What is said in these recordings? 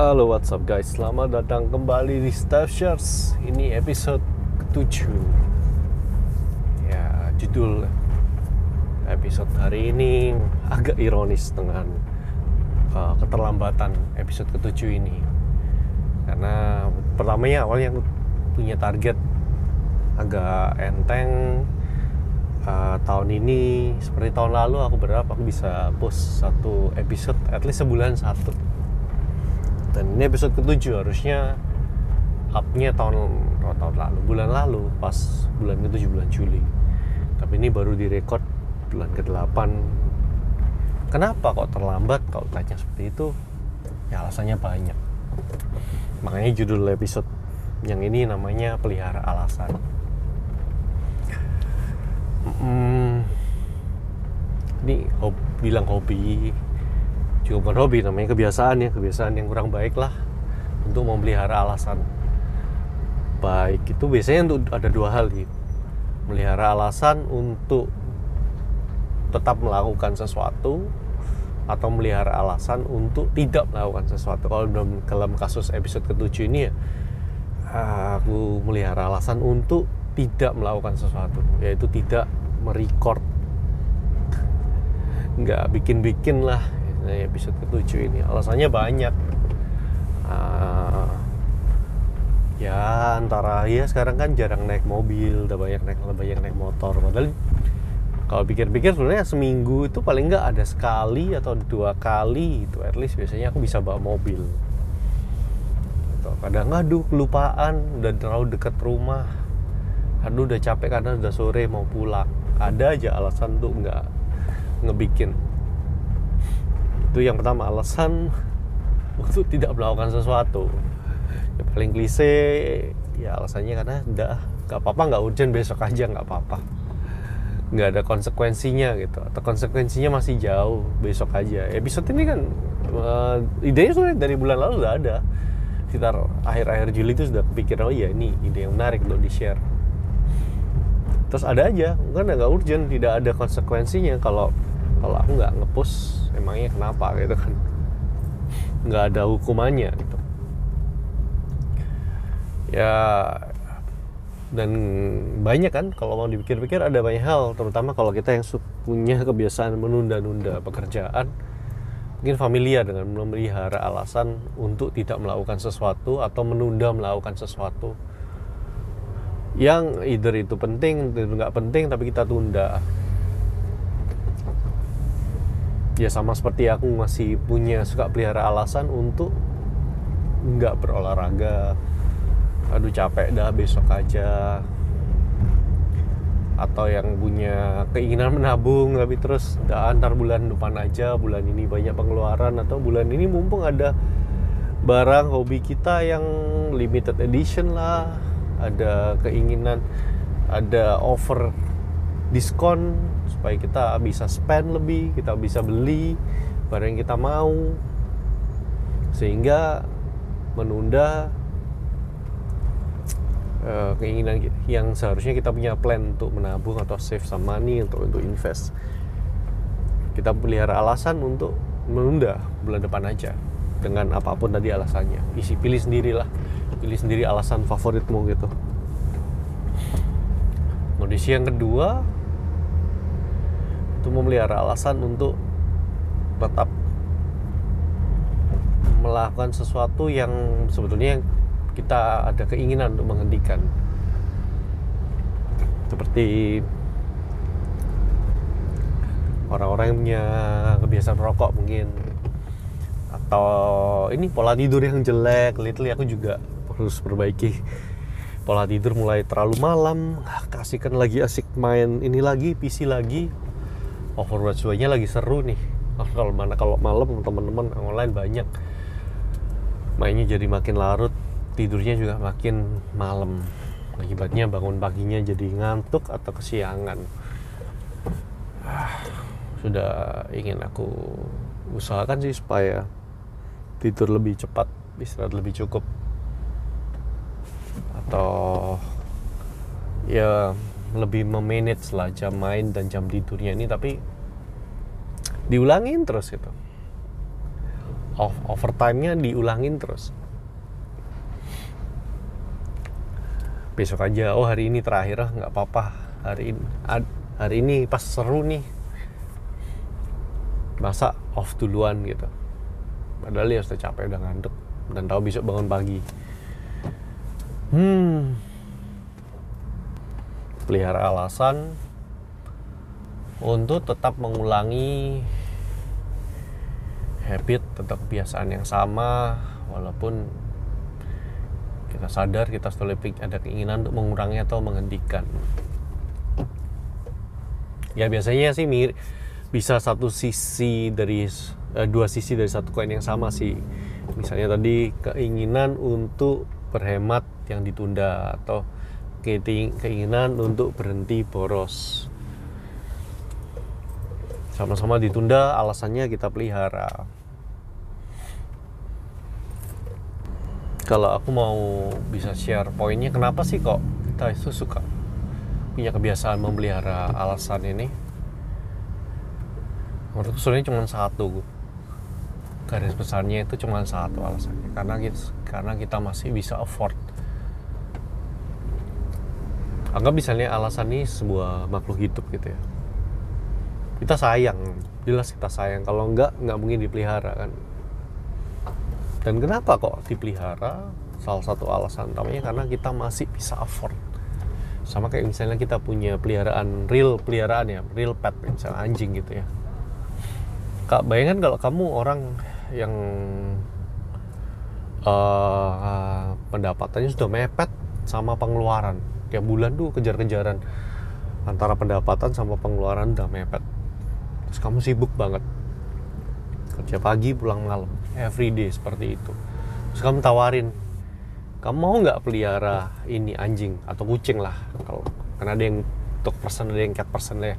Halo what's up guys? Selamat datang kembali di Staff Shares. Ini episode ke-7 Ya judul episode hari ini agak ironis dengan uh, keterlambatan episode ke-7 ini. Karena pertamanya awalnya punya target agak enteng uh, tahun ini seperti tahun lalu aku berharap aku bisa post satu episode at least sebulan satu dan ini episode ketujuh harusnya upnya tahun oh, tahun lalu bulan lalu pas bulan ketujuh bulan Juli. Tapi ini baru direkod bulan ke-8 kenapa kok terlambat kalau tanya seperti itu? Ya alasannya banyak. Makanya judul episode yang ini namanya pelihara alasan. Hmm, ini hobi, bilang hobi juga bukan hobi namanya kebiasaan ya kebiasaan yang kurang baik lah untuk memelihara alasan baik. Itu biasanya untuk ada dua hal gitu melihara alasan untuk tetap melakukan sesuatu atau melihara alasan untuk tidak melakukan sesuatu. Kalau dalam, kasus episode ketujuh ini ya aku melihara alasan untuk tidak melakukan sesuatu yaitu tidak merecord. Nggak bikin-bikin lah episode ketujuh ini. Alasannya banyak. Uh, ya antara ya sekarang kan jarang naik mobil udah banyak naik banyak naik motor. Padahal kalau pikir-pikir sebenarnya seminggu itu paling nggak ada sekali atau dua kali itu at least biasanya aku bisa bawa mobil. Gitu. kadang aduh kelupaan udah terlalu dekat rumah. Aduh udah capek karena udah sore mau pulang. Ada aja alasan tuh nggak ngebikin itu yang pertama alasan untuk tidak melakukan sesuatu. Yang paling klise ya alasannya karena udah nggak apa-apa nggak urgent besok aja nggak apa-apa. Nggak ada konsekuensinya gitu. Atau konsekuensinya masih jauh besok aja. Episode ini kan uh, idenya sudah dari bulan lalu udah ada. Sekitar akhir-akhir Juli itu sudah kepikiran oh iya ini ide yang menarik untuk di share terus ada aja kan nggak urgent tidak ada konsekuensinya. Kalau kalau aku nggak ngepost emangnya kenapa gitu kan? Nggak ada hukumannya gitu. Ya dan banyak kan kalau mau dipikir-pikir ada banyak hal terutama kalau kita yang punya kebiasaan menunda-nunda pekerjaan mungkin familiar dengan memelihara alasan untuk tidak melakukan sesuatu atau menunda melakukan sesuatu yang either itu penting itu nggak penting tapi kita tunda ya sama seperti aku masih punya suka pelihara alasan untuk nggak berolahraga. Aduh capek dah besok aja. Atau yang punya keinginan menabung tapi terus antar bulan depan aja bulan ini banyak pengeluaran atau bulan ini mumpung ada barang hobi kita yang limited edition lah ada keinginan ada offer diskon supaya kita bisa spend lebih kita bisa beli barang yang kita mau. Sehingga menunda uh, keinginan yang seharusnya kita punya plan untuk menabung atau save some money untuk untuk invest. Kita pelihara alasan untuk menunda bulan depan aja dengan apa pun tadi alasannya. Isi pilih sendirilah. Pilih sendiri alasan favoritmu gitu. Kondisi yang kedua itu memelihara alasan untuk tetap melakukan sesuatu yang sebetulnya kita ada keinginan untuk menghentikan. Seperti orang-orang yang punya kebiasaan rokok mungkin. Atau ini pola tidur yang jelek lately aku juga harus perbaiki. Pola tidur mulai terlalu malam kasihkan lagi asik main ini lagi PC lagi Overwatch 2 nya lagi seru nih. Kalau mana kalau malam teman-teman online banyak. Mainnya jadi makin larut tidurnya juga makin malam. Akibatnya bangun paginya jadi ngantuk atau kesiangan. Ah, sudah ingin aku usahakan sih supaya tidur lebih cepat istirahat lebih cukup. Atau ya lebih memanage lah jam main dan jam tidurnya ini tapi diulangin terus gitu. Overtime-nya diulangin terus. Besok aja oh hari ini terakhir ah nggak apa-apa. Hari ini hari ini pas seru nih. Masa off duluan gitu. Padahal ya sudah capek udah ngantuk. Dan tahu besok bangun pagi. Hmm pelihara alasan untuk tetap mengulangi habit tetap kebiasaan yang sama walaupun kita sadar kita selalu ada keinginan untuk mengurangi atau menghentikan. Ya biasanya sih mir bisa satu sisi dari uh, dua sisi dari satu koin yang sama sih. Misalnya tadi keinginan untuk berhemat yang ditunda atau keinginan untuk berhenti boros. Sama-sama ditunda alasannya kita pelihara. Kalau aku mau bisa share poinnya kenapa sih kok kita itu suka punya kebiasaan memelihara alasan ini? Menurutku sebenarnya cuma satu. Garis besarnya itu cuma satu alasannya. Karena kita, karena kita masih bisa afford anggap misalnya alasan ini sebuah makhluk hidup gitu ya kita sayang jelas kita sayang kalau enggak nggak mungkin dipelihara kan dan kenapa kok dipelihara? Salah satu alasan utamanya karena kita masih bisa afford. Sama kayak misalnya kita punya peliharaan real peliharaan ya, real pet misalnya anjing gitu ya. Kak, bayangkan kalau kamu orang yang uh, pendapatannya sudah mepet sama pengeluaran. Kayak bulan tuh kejar-kejaran antara pendapatan sama pengeluaran udah mepet. Terus kamu sibuk banget. Kerja pagi pulang malam. Everyday seperti itu. Terus kamu tawarin kamu mau nggak pelihara ini anjing atau kucing lah? Kalau karena ada yang untuk person ada yang cat person lah ya.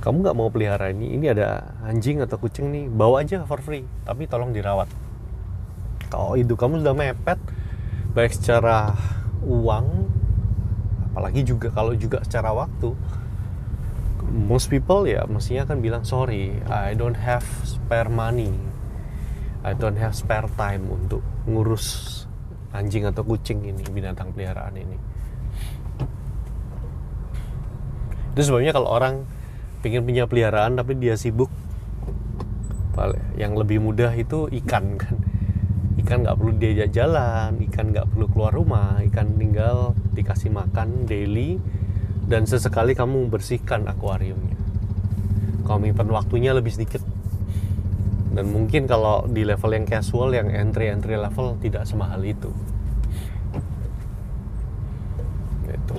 Kamu nggak mau pelihara ini ini ada anjing atau kucing nih bawa aja for free tapi tolong dirawat. Kalau itu kamu sudah mepet baik secara uang apalagi juga kalau juga secara waktu most people ya mestinya akan bilang sorry I don't have spare money. I don't have spare time untuk ngurus anjing atau kucing ini binatang peliharaan ini. Itu sebabnya kalau orang pengen punya peliharaan tapi dia sibuk yang lebih mudah itu ikan kan ikan nggak perlu diajak jalan ikan nggak perlu keluar rumah ikan tinggal dikasih makan daily dan sesekali kamu bersihkan akuariumnya. Menyimpan waktunya lebih sedikit. Dan mungkin kalau di level yang casual yang entry entry level tidak semahal itu. Itu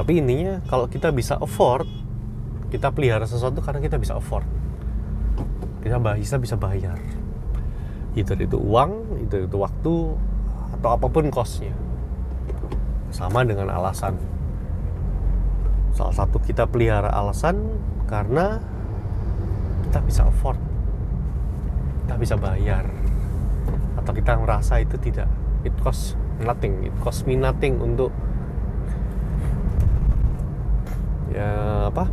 tapi intinya kalau kita bisa afford kita pelihara sesuatu karena kita bisa afford kita bisa bisa bayar. Itu itu uang itu itu waktu atau apa pun costnya. Sama dengan alasan. Salah satu kita pelihara alasan karena kita bisa afford. Kita bisa bayar. Atau kita merasa itu tidak. It cost nothing. It cost me nothing untuk ya apa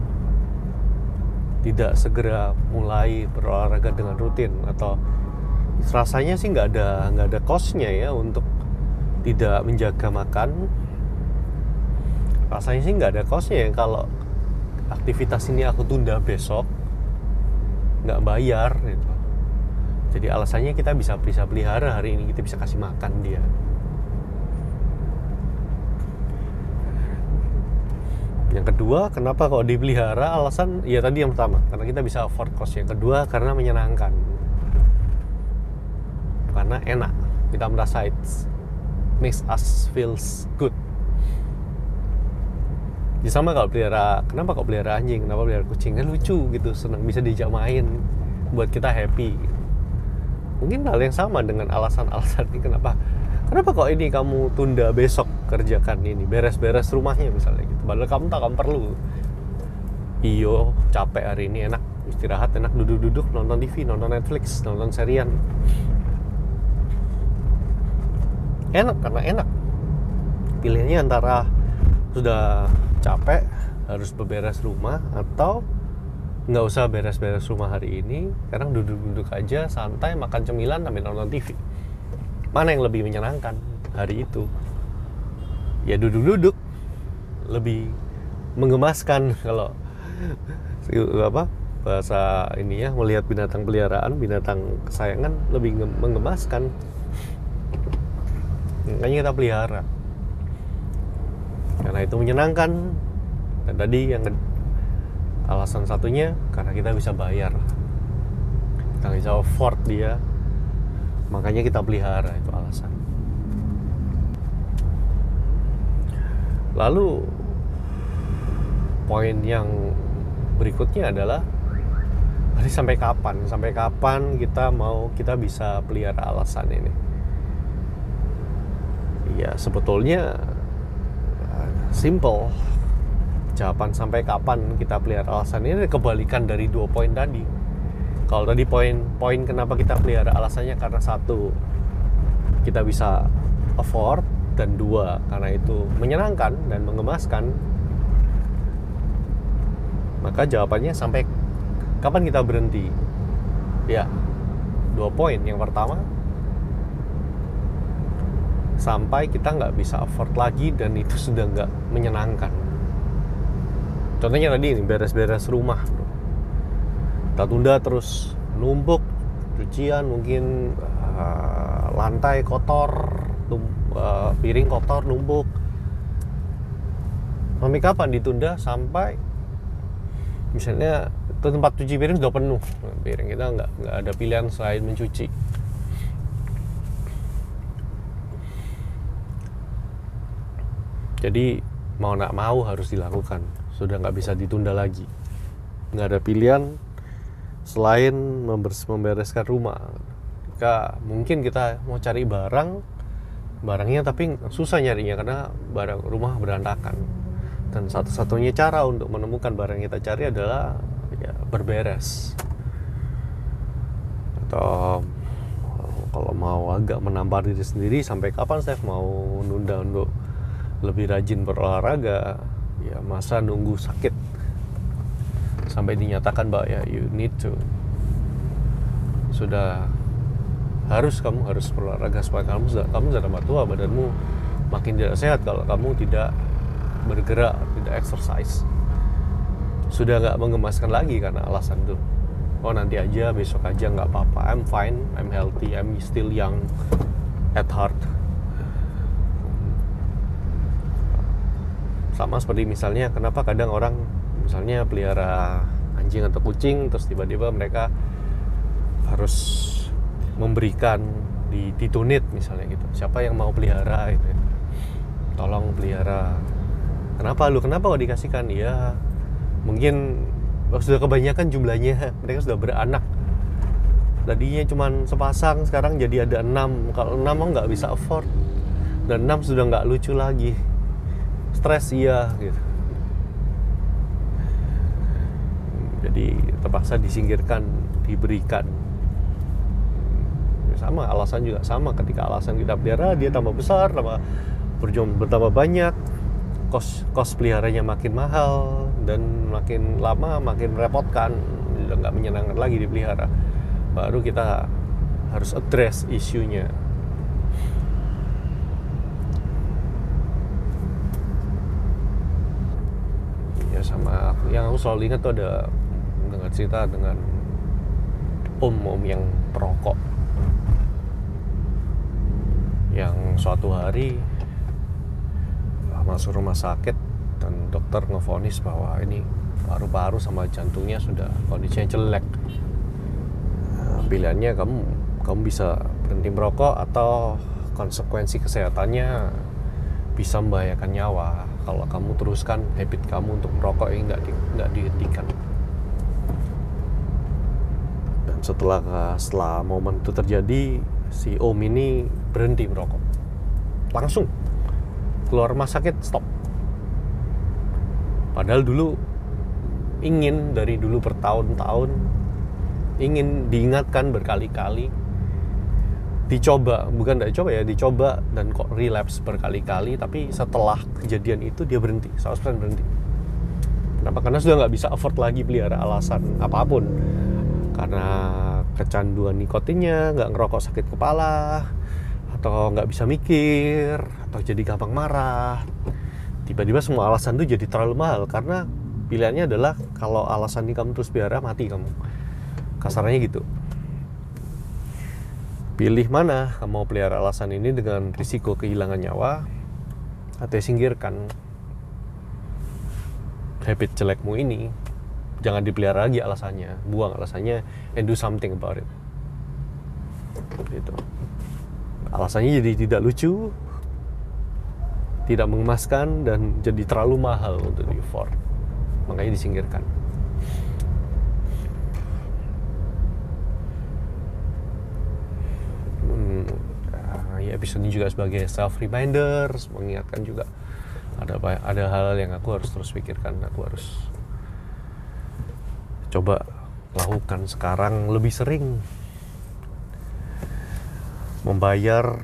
tidak segera mulai berolahraga dengan rutin atau rasanya sih nggak ada nggak ada costnya ya untuk tidak menjaga makan. Rasanya sih nggak ada kosnya ya. Kalau aktivitas ini aku tunda besok nggak bayar gitu. Jadi alasannya kita bisa bisa pelihara hari ini kita bisa kasih makan dia yang kedua kenapa kalau dipelihara? Alasan ya tadi yang pertama karena kita bisa afford cost. Yang kedua karena menyenangkan. Karena enak. Kita merasa it makes us feels good. Ya sama kalau pelihara kenapa kok pelihara anjing? Kenapa pelihara kucing? Kan lucu gitu senang bisa diajak main buat kita happy. Mungkin hal yang sama dengan alasan-alasan ini. Kenapa? Kenapa kok ini kamu tunda besok kerjakan ini beres-beres rumahnya misalnya gitu. Padahal kamu tak akan perlu. Iyo capek hari ini enak istirahat enak duduk-duduk nonton TV nonton Netflix nonton serian. Enak karena enak. Pilihannya antara sudah capek harus beberes rumah atau nggak usah beres-beres rumah hari ini sekarang duduk-duduk aja santai makan cemilan sambil nonton TV mana yang lebih menyenangkan hari itu ya duduk-duduk. Lebih menggemaskan kalau apa bahasa ini ya melihat binatang peliharaan binatang kesayangan lebih menggemaskan makanya kita pelihara. Karena itu menyenangkan. Dan tadi yang alasan satunya karena kita bisa bayar. Kita bisa afford dia. Makanya kita pelihara itu alasan lalu poin yang berikutnya adalah tadi sampai kapan? Sampai kapan kita mau kita bisa pelihara alasan ini? Ya sebetulnya simple. Jawaban sampai kapan kita pelihara alasan ini kebalikan dari dua poin tadi. Kalau tadi poin poin kenapa kita pelihara alasannya karena satu kita bisa afford dan dua karena itu menyenangkan dan mengemaskan maka jawabannya sampai kapan kita berhenti? Ya dua poin. Yang pertama sampai kita nggak bisa afford lagi dan itu sudah nggak menyenangkan. Contohnya tadi ini beres-beres rumah kita tunda terus numpuk cucian mungkin uh, lantai kotor uh, piring kotor numpuk. Sampai kapan ditunda? Sampai misalnya itu tempat cuci piring sudah penuh. Piring kita nggak nggak ada pilihan selain mencuci. Jadi mau nak mau harus dilakukan. Sudah nggak bisa ditunda lagi. Nggak ada pilihan selain membereskan rumah. Jika mungkin kita mau cari barang barangnya tapi susah nyarinya karena barang rumah berantakan. Dan satu-satunya cara untuk menemukan barang yang kita cari adalah ya berberes. Atau kalau mau agak menampar diri sendiri sampai kapan saya mau nunda untuk lebih rajin berolahraga? Ya masa nunggu sakit sampai dinyatakan bahwa ya you need to. Sudah harus kamu harus berolahraga supaya kamu kamu tambah tua badanmu makin tidak sehat kalau kamu tidak bergerak tidak exercise. Sudah nggak mengemaskan lagi karena alasan itu. Oh nanti aja besok aja nggak apa-apa. I'm fine I'm healthy I'm still young at heart. Sama seperti misalnya kenapa kadang orang misalnya pelihara anjing atau kucing terus tiba-tiba mereka harus memberikan di ditunit misalnya gitu. Siapa yang mau pelihara itu ya? tolong pelihara. Kenapa lu? Kenapa kok dikasihkan? Ya mungkin sudah kebanyakan jumlahnya. Mereka sudah beranak. Tadinya cuma sepasang sekarang jadi ada enam. Kalau enam nggak bisa afford. Dan enam sudah nggak lucu lagi. Stres iya gitu. Jadi terpaksa disingkirkan diberikan sama alasan juga sama. Ketika alasan kita pelihara dia tambah besar tambah berjumlah bertambah banyak kos kos peliharanya makin mahal dan makin lama makin merepotkan udah nggak menyenangkan lagi dipelihara. Baru kita harus address isunya. Ya sama aku. Yang aku selalu ingat tuh ada dengar cerita dengan om-om yang perokok yang suatu hari masuk rumah sakit dan dokter ngefonis bahwa ini paru-paru sama jantungnya sudah kondisinya jelek. Nah, pilihannya kamu kamu bisa berhenti merokok atau konsekuensi kesehatannya bisa membahayakan nyawa. Kalau kamu teruskan habit kamu untuk merokok ini nggak di, nggak dihentikan. Dan setelah setelah momen itu terjadi si om ini berhenti merokok. Langsung. Keluar rumah sakit stop. Padahal dulu ingin dari dulu bertahun-tahun ingin diingatkan berkali-kali dicoba bukan tidak coba ya dicoba dan kok relapse berkali-kali tapi setelah kejadian itu dia berhenti 100% berhenti. Kenapa? Karena sudah nggak bisa afford lagi pelihara alasan apa pun. Karena kecanduan nikotinnya nggak ngerokok sakit kepala atau nggak bisa mikir atau jadi gampang marah. Tiba-tiba semua alasan itu jadi terlalu mahal karena pilihannya adalah kalau alasan ini kamu terus biara mati kamu. Kasarnya gitu. Pilih mana? Kamu mau pelihara alasan ini dengan risiko kehilangan nyawa atau singkirkan habit jelekmu ini jangan dipelihara lagi alasannya. Buang alasannya and do something about it. Gitu. Alasannya jadi tidak lucu tidak mengemaskan dan jadi terlalu mahal untuk di afford. Makanya disingkirkan. Hmm, ya episode ini juga sebagai self reminder mengingatkan juga ada ada hal, hal yang aku harus terus pikirkan aku harus coba lakukan sekarang lebih sering. Membayar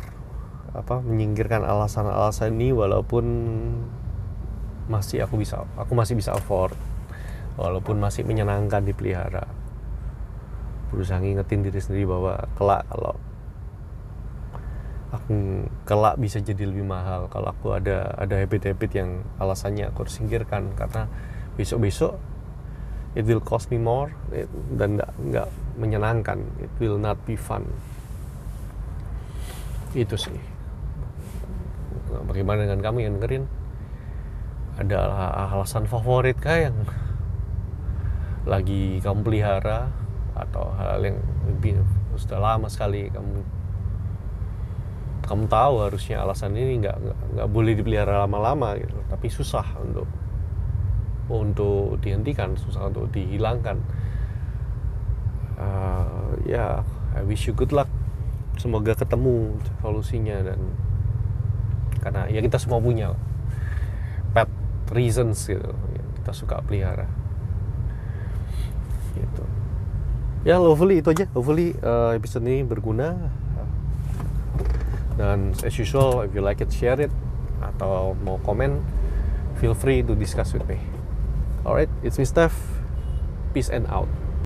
apa menyingkirkan alasan-alasan ini walaupun masih aku bisa aku masih bisa afford. Walaupun masih menyenangkan dipelihara. Berusaha ngingetin diri sendiri bahwa kelak kalau aku kelak bisa jadi lebih mahal kalau aku ada ada habit-habit yang alasannya aku harus singkirkan. Karena besok-besok it will cost me more dan nggak menyenangkan. It will not be fun. Itu sih. Bagaimana dengan kamu yang dengerin? Ada alasan favorit kah yang lagi kamu pelihara? Atau hal yang lebih sudah lama sekali kamu kamu tahu harusnya alasan ini nggak nggak boleh dipelihara lama-lama gitu. Tapi susah untuk untuk dihentikan susah untuk dihilangkan. Uh, ya yeah, I wish you good luck. Semoga ketemu solusinya dan karena ya kita semua punya pet reasons gitu yang kita suka pelihara. Gitu. Ya hopefully itu aja. Hopefully uh, episode ini berguna. Dan as usual if you like it share it. Atau mau komen feel free to discuss with me alright it's me Steph peace and out